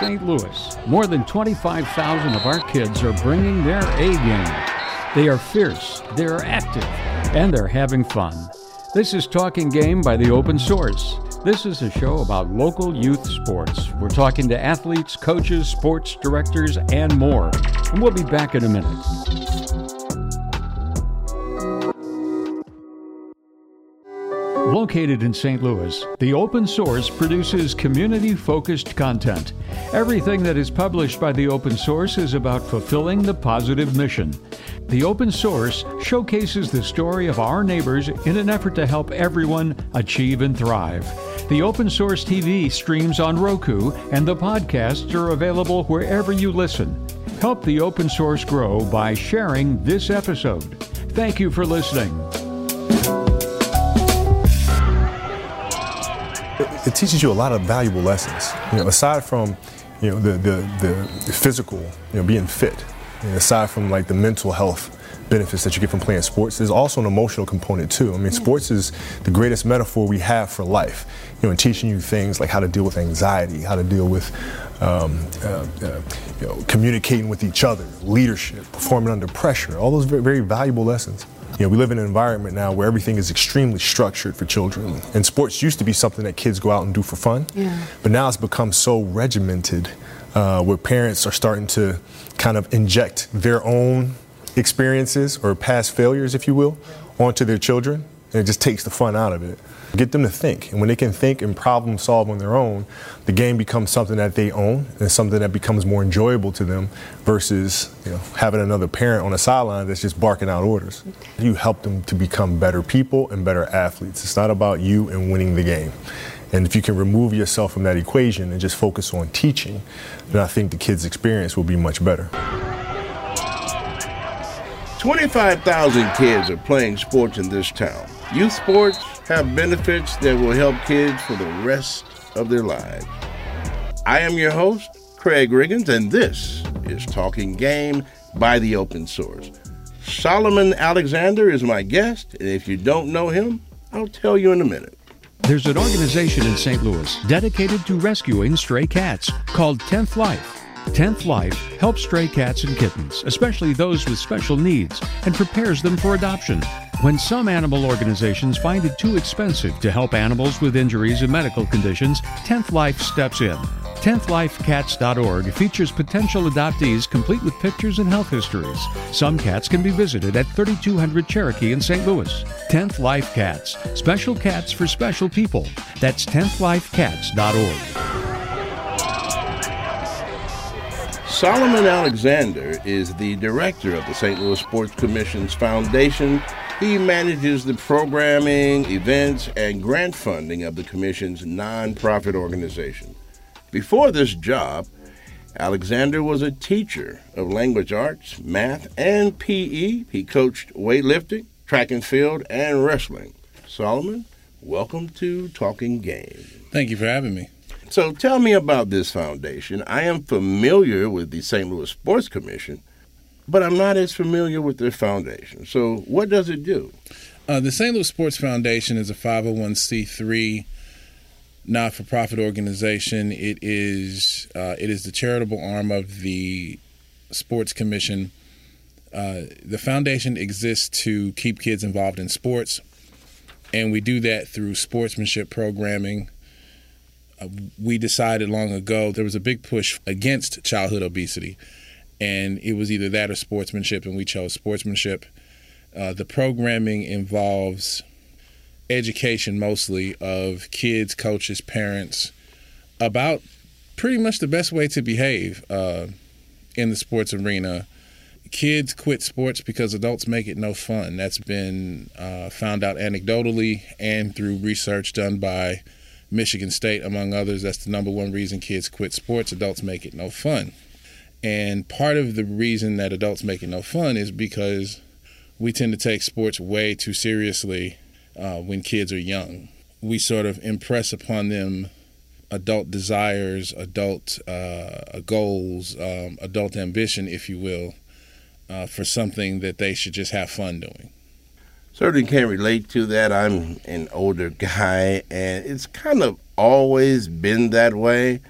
St. Louis, more than 25,000 of our kids are bringing their A game. They are fierce, they are active, and they're having fun. This is Talking Game by the Open Source. This is a show about local youth sports. We're talking to athletes, coaches, sports directors, and more. And we'll be back in a minute. Located in St. Louis, the Open Source produces community focused content. Everything that is published by the Open Source is about fulfilling the positive mission. The Open Source showcases the story of our neighbors in an effort to help everyone achieve and thrive. The Open Source TV streams on Roku, and the podcasts are available wherever you listen. Help the open source grow by sharing this episode. Thank you for listening. It teaches you a lot of valuable lessons. You know, aside from you know the the, the physical, you know, being fit, you know, aside from like the mental health benefits that you get from playing sports, there's also an emotional component too. I mean, sports is the greatest metaphor we have for life. You know, in teaching you things like how to deal with anxiety, how to deal with um, uh, uh, you know, communicating with each other, leadership, performing under pressure, all those very, very valuable lessons. You know, we live in an environment now where everything is extremely structured for children. And sports used to be something that kids go out and do for fun. Yeah. But now it's become so regimented uh, where parents are starting to kind of inject their own experiences or past failures, if you will, onto their children. And it just takes the fun out of it. Get them to think. And when they can think and problem solve on their own, the game becomes something that they own and something that becomes more enjoyable to them versus you know, having another parent on the sideline that's just barking out orders. You help them to become better people and better athletes. It's not about you and winning the game. And if you can remove yourself from that equation and just focus on teaching, then I think the kids' experience will be much better. 25,000 kids are playing sports in this town. Youth sports have benefits that will help kids for the rest of their lives. I am your host, Craig Riggins, and this is Talking Game by the Open Source. Solomon Alexander is my guest, and if you don't know him, I'll tell you in a minute. There's an organization in St. Louis dedicated to rescuing stray cats called 10th Life. 10th Life helps stray cats and kittens, especially those with special needs, and prepares them for adoption. When some animal organizations find it too expensive to help animals with injuries and medical conditions, 10th Life steps in. 10thlifecats.org features potential adoptees complete with pictures and health histories. Some cats can be visited at 3200 Cherokee in St. Louis. 10th Life Cats, special cats for special people. That's 10thlifecats.org. Solomon Alexander is the director of the St. Louis Sports Commission's Foundation. He manages the programming, events, and grant funding of the Commission's nonprofit organization. Before this job, Alexander was a teacher of language arts, math, and PE. He coached weightlifting, track and field, and wrestling. Solomon, welcome to Talking Game. Thank you for having me. So tell me about this foundation. I am familiar with the St. Louis Sports Commission, but I'm not as familiar with their foundation. So what does it do? Uh, the St. Louis Sports Foundation is a 501c3 not-for-profit organization. It is uh, it is the charitable arm of the Sports Commission. Uh, the foundation exists to keep kids involved in sports, and we do that through sportsmanship programming we decided long ago there was a big push against childhood obesity, and it was either that or sportsmanship, and we chose sportsmanship. Uh, the programming involves education mostly of kids, coaches, parents about pretty much the best way to behave uh, in the sports arena. Kids quit sports because adults make it no fun. That's been uh, found out anecdotally and through research done by Michigan State, among others. That's the number one reason kids quit sports. Adults make it no fun. And part of the reason that adults make it no fun is because we tend to take sports way too seriously uh, when kids are young. We sort of impress upon them adult desires, adult uh, goals, um, adult ambition, if you will, uh, for something that they should just have fun doing certainly can't relate to that. I'm an older guy, and it's kind of always been that way.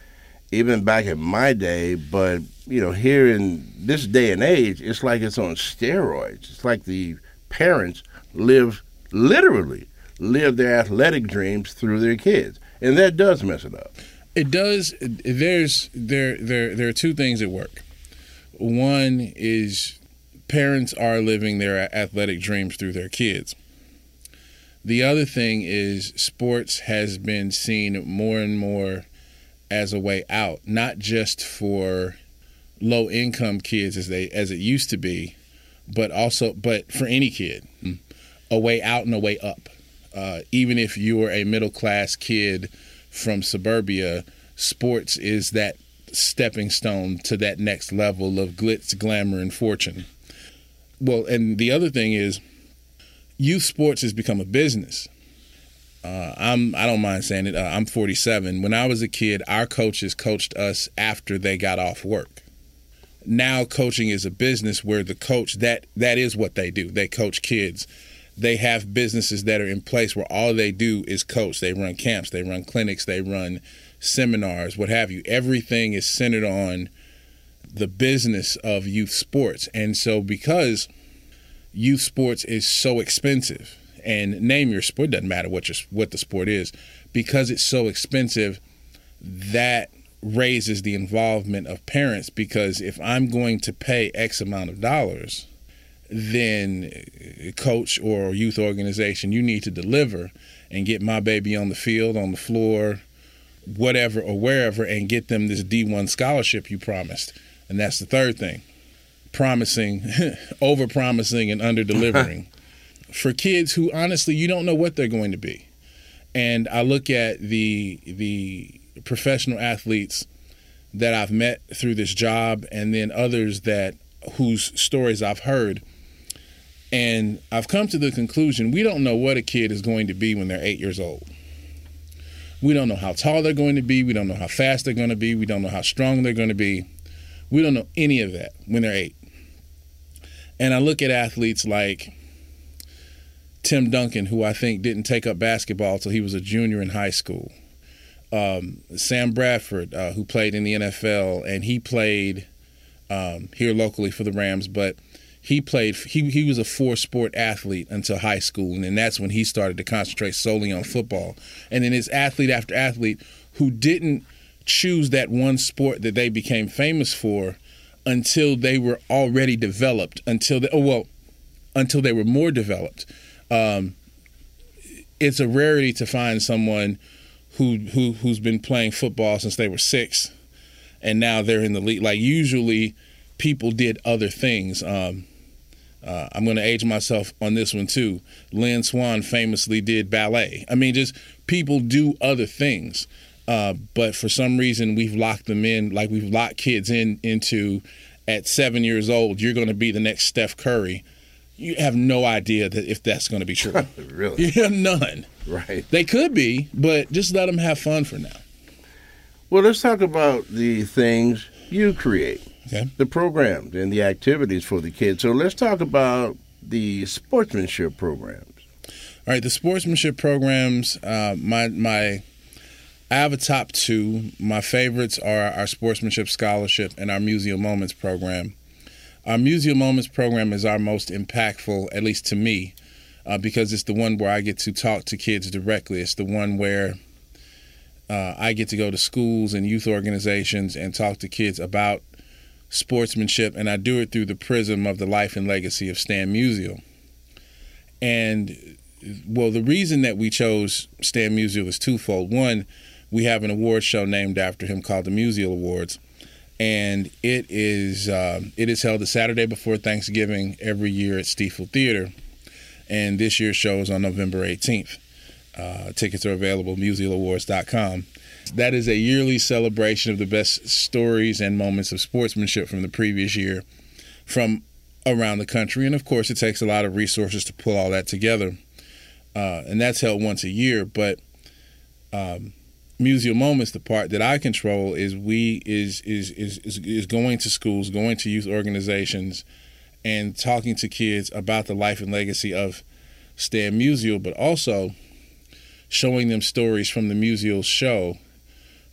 even back in my day. But you know, here in this day and age, it's like it's on steroids. It's like the parents live literally live their athletic dreams through their kids, and that does mess it up. It does. There's there there there are two things at work. One is parents are living their athletic dreams through their kids. The other thing is sports has been seen more and more as a way out, not just for low income kids as they as it used to be, but also but for any kid, a way out and a way up. Uh, even if you are a middle class kid from suburbia, sports is that stepping stone to that next level of glitz, glamour, and fortune. Well, and the other thing is, youth sports has become a business. Uh, I'm I don't mind saying it. Uh, I'm 47. When I was a kid, our coaches coached us after they got off work. Now coaching is a business where the coach that that is what they do. They coach kids they have businesses that are in place where all they do is coach. They run camps, they run clinics, they run seminars, what have you. Everything is centered on the business of youth sports. And so because youth sports is so expensive, and name your sport doesn't matter what your what the sport is, because it's so expensive, that raises the involvement of parents because if I'm going to pay X amount of dollars, then uh, coach or youth organization, you need to deliver and get my baby on the field, on the floor, whatever or wherever, and get them this D1 scholarship you promised. And that's the third thing promising, over promising, and under delivering for kids who honestly you don't know what they're going to be. And I look at the the professional athletes that I've met through this job and then others that whose stories I've heard and I've come to the conclusion we don't know what a kid is going to be when they're eight years old. We don't know how tall they're going to be. We don't know how fast they're going to be. We don't know how strong they're going to be. We don't know any of that when they're eight. And I look at athletes like Tim Duncan, who I think didn't take up basketball until he was a junior in high school. Um, Sam Bradford, uh, who played in the NFL, and he played um, here locally for the Rams, but – he played he he was a four sport athlete until high school and then that's when he started to concentrate solely on football and then his athlete after athlete who didn't choose that one sport that they became famous for until they were already developed until they oh well until they were more developed um, it's a rarity to find someone who who who's been playing football since they were six and now they're in the league like usually people did other things um, uh, I'm going to age myself on this one too. Lynn Swann famously did ballet. I mean, just people do other things, uh, but for some reason we've locked them in, like we've locked kids in into. At seven years old, you're going to be the next Steph Curry. You have no idea that if that's going to be true. really? You have none. Right. They could be, but just let them have fun for now. Well, let's talk about the things you create okay. the programs and the activities for the kids. So let's talk about the sportsmanship programs. All right, the sportsmanship programs. Uh, my my, I have a top two. My favorites are our sportsmanship scholarship and our Musial Moments program. Our Musial Moments program is our most impactful, at least to me, uh, because it's the one where I get to talk to kids directly. It's the one where uh, I get to go to schools and youth organizations and talk to kids about sportsmanship, and I do it through the prism of the life and legacy of Stan Musial. And well, the reason that we chose Stan Musial is twofold. One, we have an award show named after him called the Musial Awards, and it is uh, it is held the Saturday before Thanksgiving every year at Stifel Theater, and this year's show is on November 18th. Uh, tickets are available musialawards.com. That is a yearly celebration of the best stories and moments of sportsmanship from the previous year from around the country. And of course, it takes a lot of resources to pull all that together. Uh, and that's held once a year. But um, Musial Moments, the part that I control is we is, is is is is going to schools, going to youth organizations, and talking to kids about the life and legacy of Stan Musial, but also showing them stories from the Musial show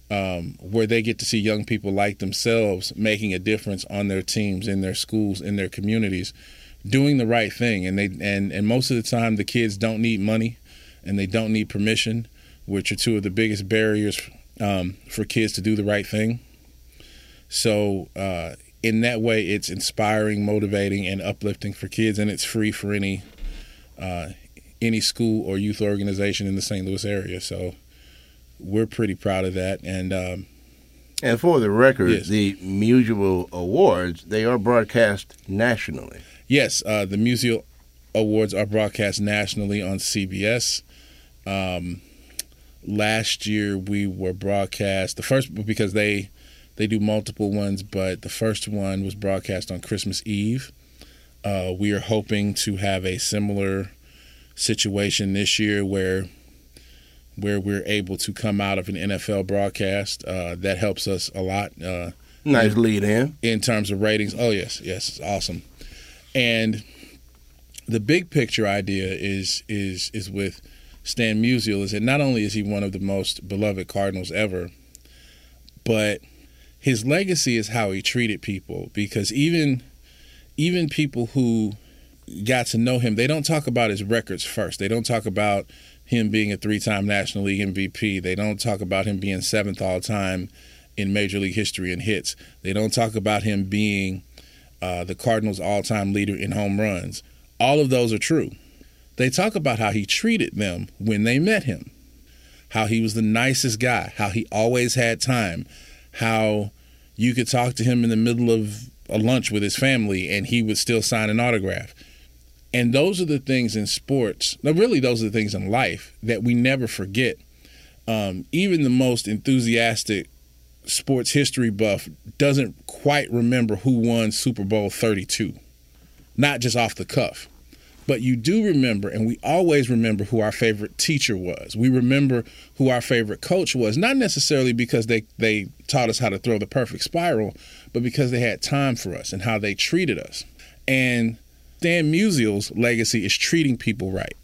um, where they get to see young people like themselves making a difference on their teams, in their schools, in their communities, doing the right thing. And they and and most of the time, the kids don't need money, and they don't need permission, which are two of the biggest barriers um, for kids to do the right thing. So uh, in that way, it's inspiring, motivating, and uplifting for kids, and it's free for any uh, any school or youth organization in the St. Louis area. So we're pretty proud of that. And um, and for the record, Yes. the Musial Awards they are broadcast nationally. yes, uh, the Musial Awards are broadcast nationally on CBS. Um, last year we were broadcast the first because they they do multiple ones, but the first one was broadcast on Christmas Eve. Uh, we are hoping to have a similar situation this year where where we're able to come out of an NFL broadcast. Uh, that helps us a lot. Uh, Nice lead in. in terms of ratings. Oh yes, yes, it's awesome. And the big picture idea is is is with Stan Musial is that not only is he one of the most beloved Cardinals ever, but his legacy is how he treated people because even even people who got to know him, they don't talk about his records first. They don't talk about him being a three-time National League MVP. They don't talk about him being seventh all-time in Major League history in hits. They don't talk about him being uh, the Cardinals' all-time leader in home runs. All of those are true. They talk about how he treated them when they met him, how he was the nicest guy, how he always had time, how you could talk to him in the middle of a lunch with his family and he would still sign an autograph. And those are the things in sports, no, really, those are the things in life that we never forget. Um, even the most enthusiastic sports history buff doesn't quite remember who won Super Bowl 32, not just off the cuff. But you do remember, and we always remember who our favorite teacher was. We remember who our favorite coach was, not necessarily because they, they taught us how to throw the perfect spiral, but because they had time for us and how they treated us. And Stan Musial's legacy is treating people right.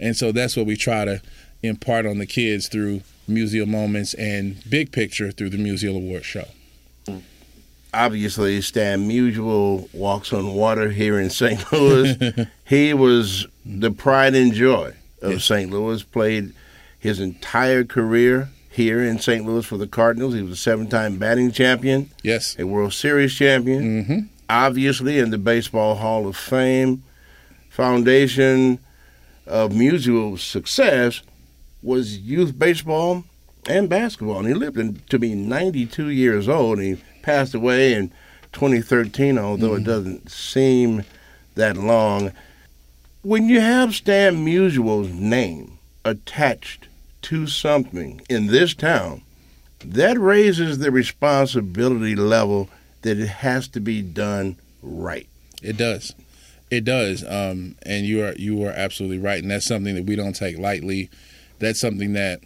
And so that's what we try to impart on the kids through Musial Moments and Big Picture through the Musial Award Show. Mm. Obviously, Stan Musial walks on water here in St. Louis. he was the pride and joy of. St. Louis. Played his entire career here in St. Louis for the Cardinals. He was a seven-time batting champion, Yes. a World Series champion. hmm obviously in the Baseball Hall of Fame. Foundation of Musial's success was youth baseball and basketball. And he lived in, to be 92 years old. And he passed away in 2013, although it doesn't seem that long. When you have Stan Musial's name attached to something in this town, that raises the responsibility level that it has to be done right. It does. It does. Um, and you are you are absolutely right. And that's something that we don't take lightly. That's something that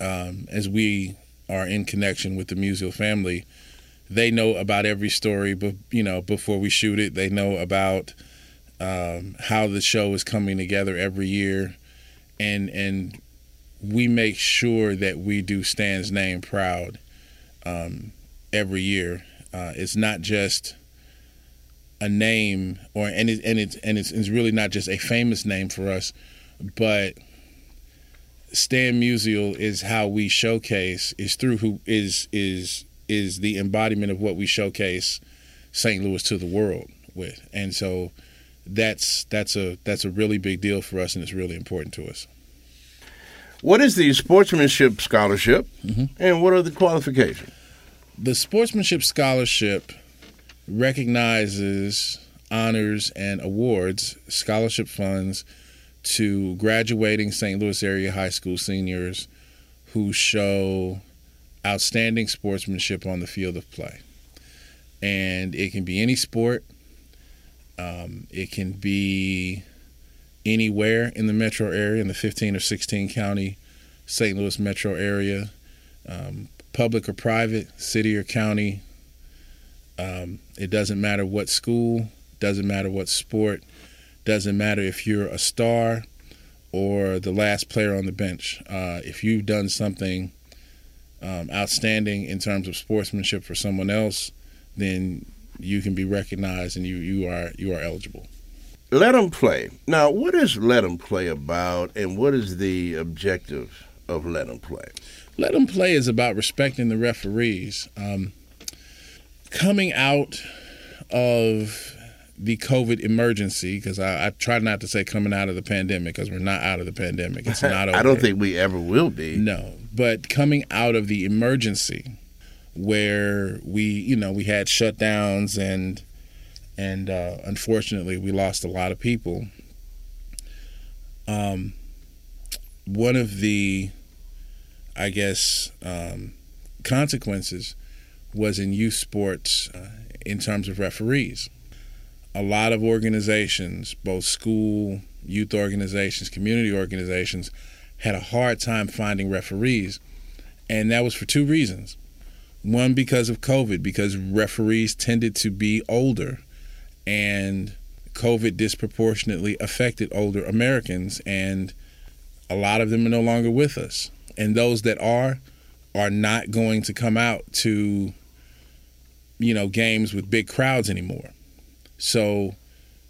um, as we are in connection with the Musial family, they know about every story, but you know, before we shoot it, they know about um, how the show is coming together every year, and and we make sure that we do Stan's name proud um, every year. Uh, it's not just a name, or and it, and it's and it's, it's really not just a famous name for us, but Stan Musial is how we showcase is through who is is is the embodiment of what we showcase St. Louis to the world with, and so that's that's a that's a really big deal for us, and it's really important to us. What is the sportsmanship scholarship, Mhm. and what are the qualifications? The Sportsmanship Scholarship recognizes, honors, and awards scholarship funds to graduating St. Louis area high school seniors who show outstanding sportsmanship on the field of play. And it can be any sport, um, it can be anywhere in the metro area, in the 15 or 16 county St. Louis metro area. Um, public or private, city or county. Um, it doesn't matter what school, doesn't matter what sport, doesn't matter if you're a star or the last player on the bench. Uh, if you've done something um, outstanding in terms of sportsmanship for someone else, then you can be recognized and you, you are you are eligible. Let them play. Now, what is Let them play about, and what is the objective of Let them play? Let them play is about respecting the referees. Um, coming out of the COVID emergency, because I, I, try not to say coming out of the pandemic, because we're not out of the pandemic. It's not. I don't think we ever will be. No, but coming out of the emergency, where we, you know, we had shutdowns and and uh, unfortunately we lost a lot of people. Um, one of the, I guess, um, consequences was in youth sports uh, in terms of referees. A lot of organizations, both school, youth organizations, community organizations, had a hard time finding referees. And that was for two reasons. One, because of COVID, because referees tended to be older, and COVID disproportionately affected older Americans, and a lot of them are no longer with us. And those that are, are not going to come out to you know, games with big crowds anymore. So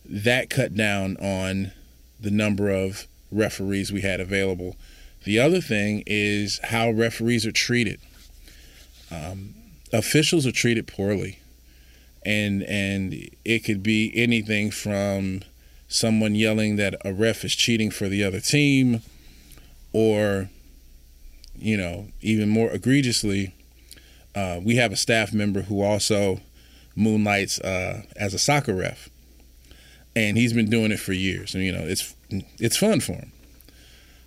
that cut down on the number of referees we had available. The other thing is how referees are treated. Um, officials are treated poorly, and and it could be anything from someone yelling that a ref is cheating for the other team, or you know, even more egregiously, uh, we have a staff member who also moonlights uh, as a soccer ref, and he's been doing it for years. And you know, it's it's fun for him.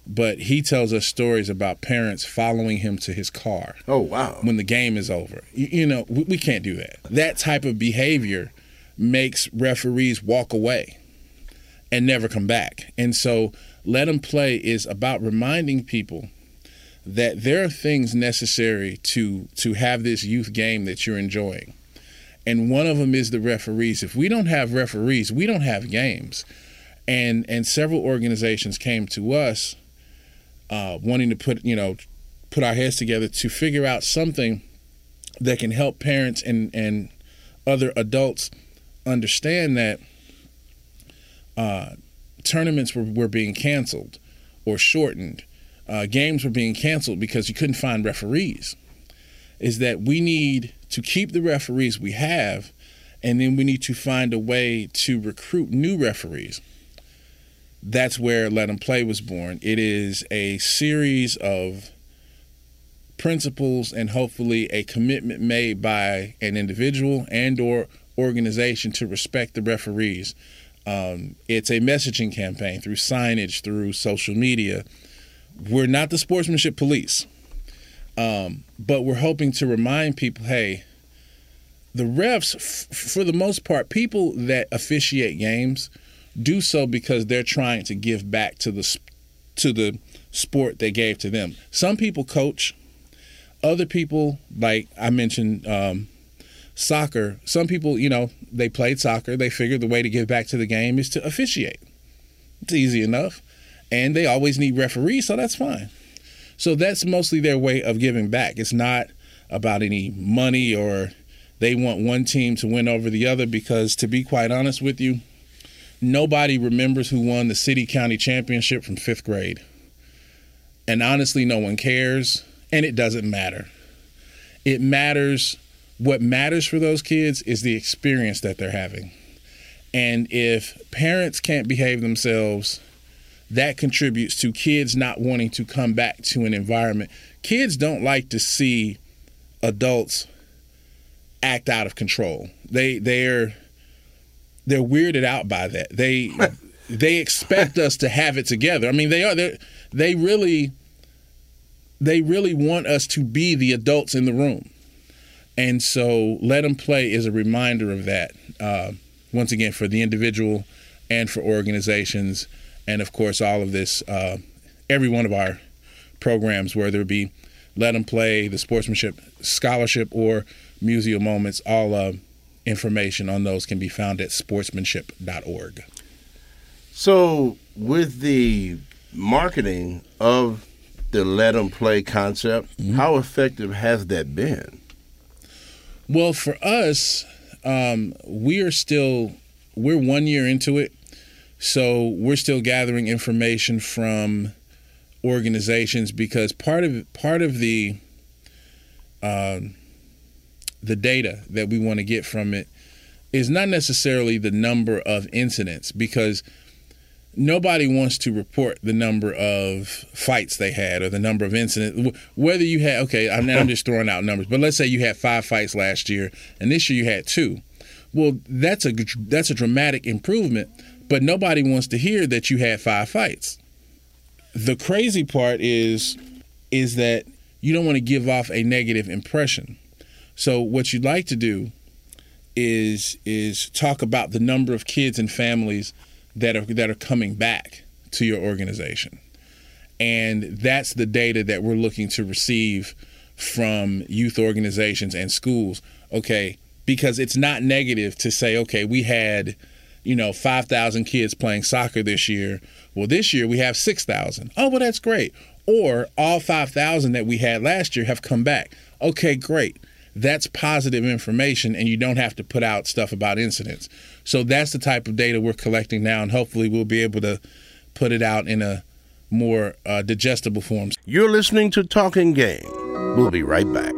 But he tells us stories about parents following him to his car. Oh wow! When the game is over, you, you know, we, we can't do that. That type of behavior makes referees walk away and never come back. And so, let them play is about reminding people that there are things necessary to to have this youth game that you're enjoying. And one of them is the referees. If we don't have referees, we don't have games. And and several organizations came to us uh, wanting to put you know put our heads together to figure out something that can help parents and and other adults understand that uh, tournaments were, were being canceled or shortened uh, games were being canceled because you couldn't find referees is that we need to keep the referees we have and then we need to find a way to recruit new referees. That's where let them play was born. It is a series of principles and hopefully a commitment made by an individual and or organization to respect the referees. Um, it's a messaging campaign through signage through social media. We're not the sportsmanship police, um, but we're hoping to remind people, hey, the refs, f- for the most part, people that officiate games do so because they're trying to give back to the to the sport they gave to them. Some people coach, other people, like I mentioned, um, soccer. Some people, you know, they played soccer. They figured the way to give back to the game is to officiate. It's easy enough and they always need referees, so that's fine. So that's mostly their way of giving back. It's not about any money or they want one team to win over the other because to be quite honest with you, nobody remembers who won the city county championship from 5th grade. And honestly, no one cares and it doesn't matter. It matters what matters for those kids is the experience that they're having. And if parents can't behave themselves that contributes to kids not wanting to come back to an environment. Kids don't like to see adults act out of control. They they're they're weirded out by that. They they expect us to have it together. I mean, they are they they really they really want us to be the adults in the room. And so, let them play is a reminder of that. Uh, once again, for the individual and for organizations and of course all of this uh, every one of our programs whether it be let them play the sportsmanship scholarship or Musial moments all uh, information on those can be found at sportsmanship.org so with the marketing of the let them play concept. Mm-hmm. How effective has that been? Well, for us, um, we are still we're one year into it, so we're still gathering information from organizations because part of part of the uh, the data that we want to get from it is not necessarily the number of incidents because nobody wants to report the number of fights they had or the number of incidents. Whether you had, okay, I'm, I'm just throwing out numbers, but let's say you had five fights last year and this year you had two. Well, that's a that's a dramatic improvement, but nobody wants to hear that you had five fights. The crazy part is is that you don't want to give off a negative impression. So what you'd like to do is is talk about the number of kids and families that are that are coming back to your organization. And that's the data that we're looking to receive from youth organizations and schools. Okay, because it's not negative to say, okay, we had, you know, 5,000 kids playing soccer this year. Well, this year we have 6,000. Oh, well, that's great. Or all 5,000 that we had last year have come back. Okay, great that's positive information and you don't have to put out stuff about incidents. So that's the type of data we're collecting now, and hopefully we'll be able to put it out in a more uh, digestible form. You're listening to Talking Game. We'll be right back.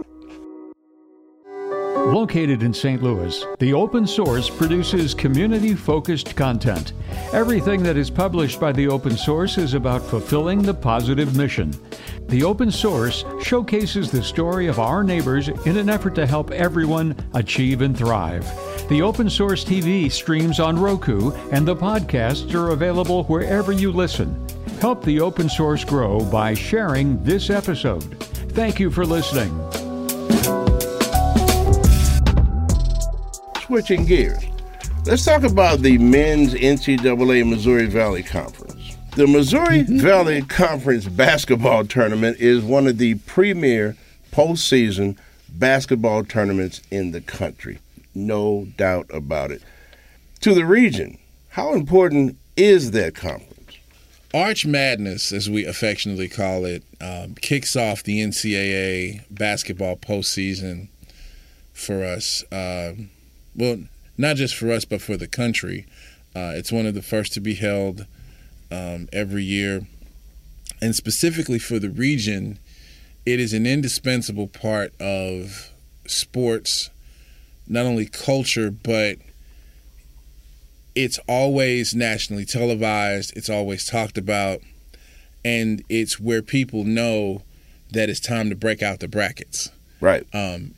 Located in St. Louis, the open source produces community focused content. Everything that is published by the open source is about fulfilling the positive mission. The open source showcases the story of our neighbors in an effort to help everyone achieve and thrive. The open source TV streams on Roku, and the podcasts are available wherever you listen. Help the open source grow by sharing this episode. Thank you for listening. Switching gears, let's talk about the men's NCAA Missouri Valley Conference. The Missouri mm-hmm. Valley Conference basketball tournament is one of the premier postseason basketball tournaments in the country. No doubt about it. To the region, how important is that conference? Arch Madness, as we affectionately call it, um, kicks off the NCAA basketball postseason for us. Um, well, not just for us, but for the country. Uh, it's one of the first to be held um, every year. And specifically for the region, it is an indispensable part of sports, not only culture, but it's always nationally televised, it's always talked about, and it's where people know that it's time to break out the brackets. Right. Um,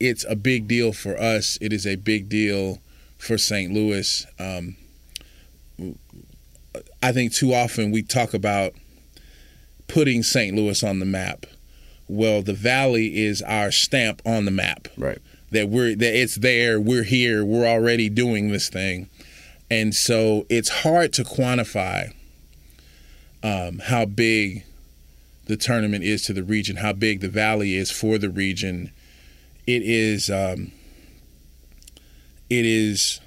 it's a big deal for us. It is a big deal for St. Louis. Um, I think too often we talk about putting St. Louis on the map. Well, the Valley is our stamp on the map. Right. That we're that it's there. We're here. We're already doing this thing, and so it's hard to quantify um, how big the tournament is to the region, how big the Valley is for the region it is um, it is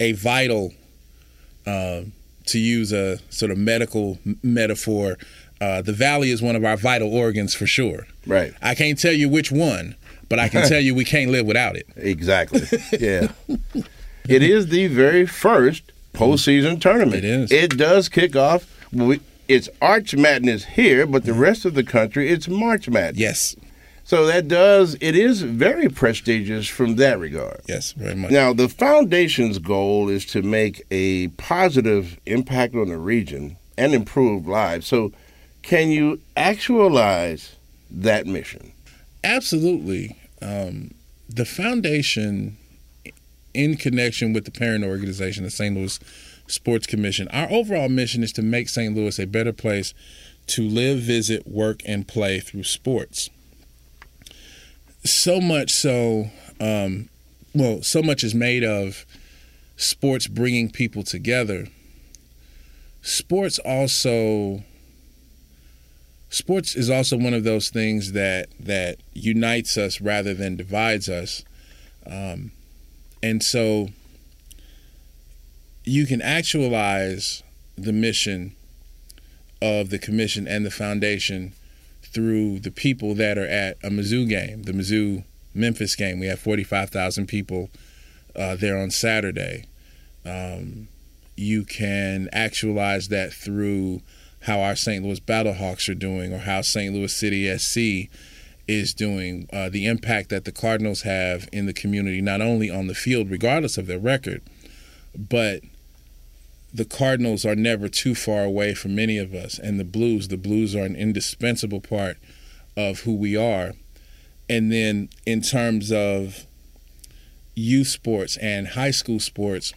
a vital uh, to use a sort of medical metaphor. Uh, the valley is one of our vital organs for sure. Right. I can't tell you which one, but I can tell you we can't live without it. Exactly. Yeah. it is the very first postseason tournament. It is. It does kick off. It's Arch Madness here, but the rest of the country, it's March Madness. Yes. So that does it is very prestigious from that regard. Yes, very much. Now the foundation's goal is to make a positive impact on the region and improve lives. So can you actualize that mission? Absolutely. Um, the foundation, in connection with the parent organization, the St. Louis Sports Commission, our overall mission is to make St. Louis a better place to live, visit, work, and play through sports so much so, um, well, so much is made of sports bringing people together. Sports also sports is also one of those things that that unites us rather than divides us um, and so you can actualize the mission of the commission and the foundation through the people that are at a Mizzou game, the Mizzou Memphis game. We have 45,000 people uh, there on Saturday. Um, you can actualize that through how our St. Louis Battlehawks are doing or how St. Louis City SC is doing, uh, the impact that the Cardinals have in the community, not only on the field, regardless of their record, but the Cardinals are never too far away from many of us. And the Blues, the Blues are an indispensable part of who we are. And then in terms of youth sports and high school sports,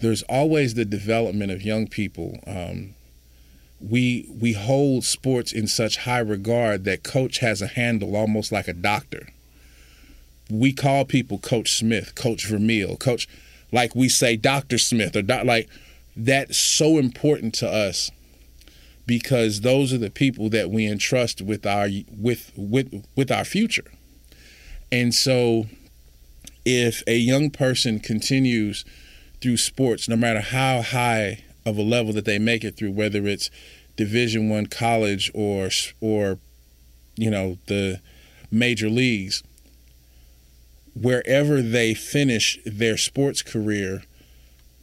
there's always the development of young people. Um, we we hold sports in such high regard that coach has a handle almost like a doctor. We call people Coach Smith, Coach Vermeil, Coach, like we say Doctor Smith or doc, like that's so important to us because those are the people that we entrust with our with with with our future. And so if a young person continues through sports no matter how high of a level that they make it through whether it's division 1 college or or you know the major leagues wherever they finish their sports career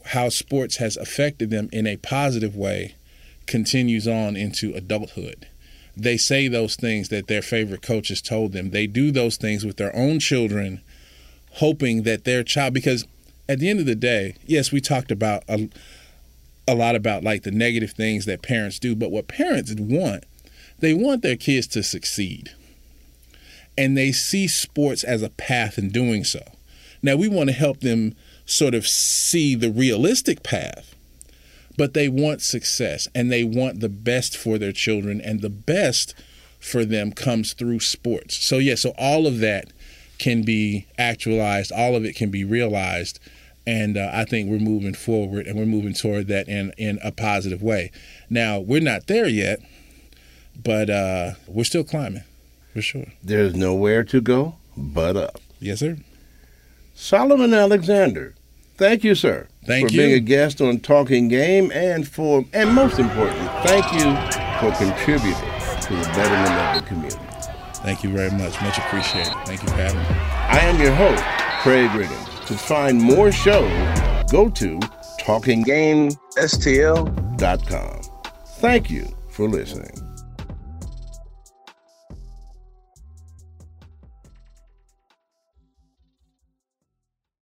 how sports has affected them in a positive way continues on into adulthood. They say those things that their favorite coaches told them. They do those things with their own children, hoping that their child, because at the end of the day, yes, we talked about a, a lot about like the negative things that parents do, but what parents want, they want their kids to succeed. And they see sports as a path in doing so. Now, we want to help them sort of see the realistic path, but they want success and they want the best for their children, and the best for them comes through sports. So, yeah, so all of that can be actualized, all of it can be realized. And uh, I think we're moving forward and we're moving toward that in, in a positive way. Now, we're not there yet, but uh, we're still climbing for sure. There's nowhere to go but up. Yes, sir. Solomon Alexander, thank you, sir. Thank for you. being a guest on Talking Game and for, and most important, thank you for contributing to the betterment of the community. Thank you very much. Much appreciated. Thank you for having me. I am your host, Craig Riggins. To find more shows, go to talkinggamestl.com. Thank you for listening.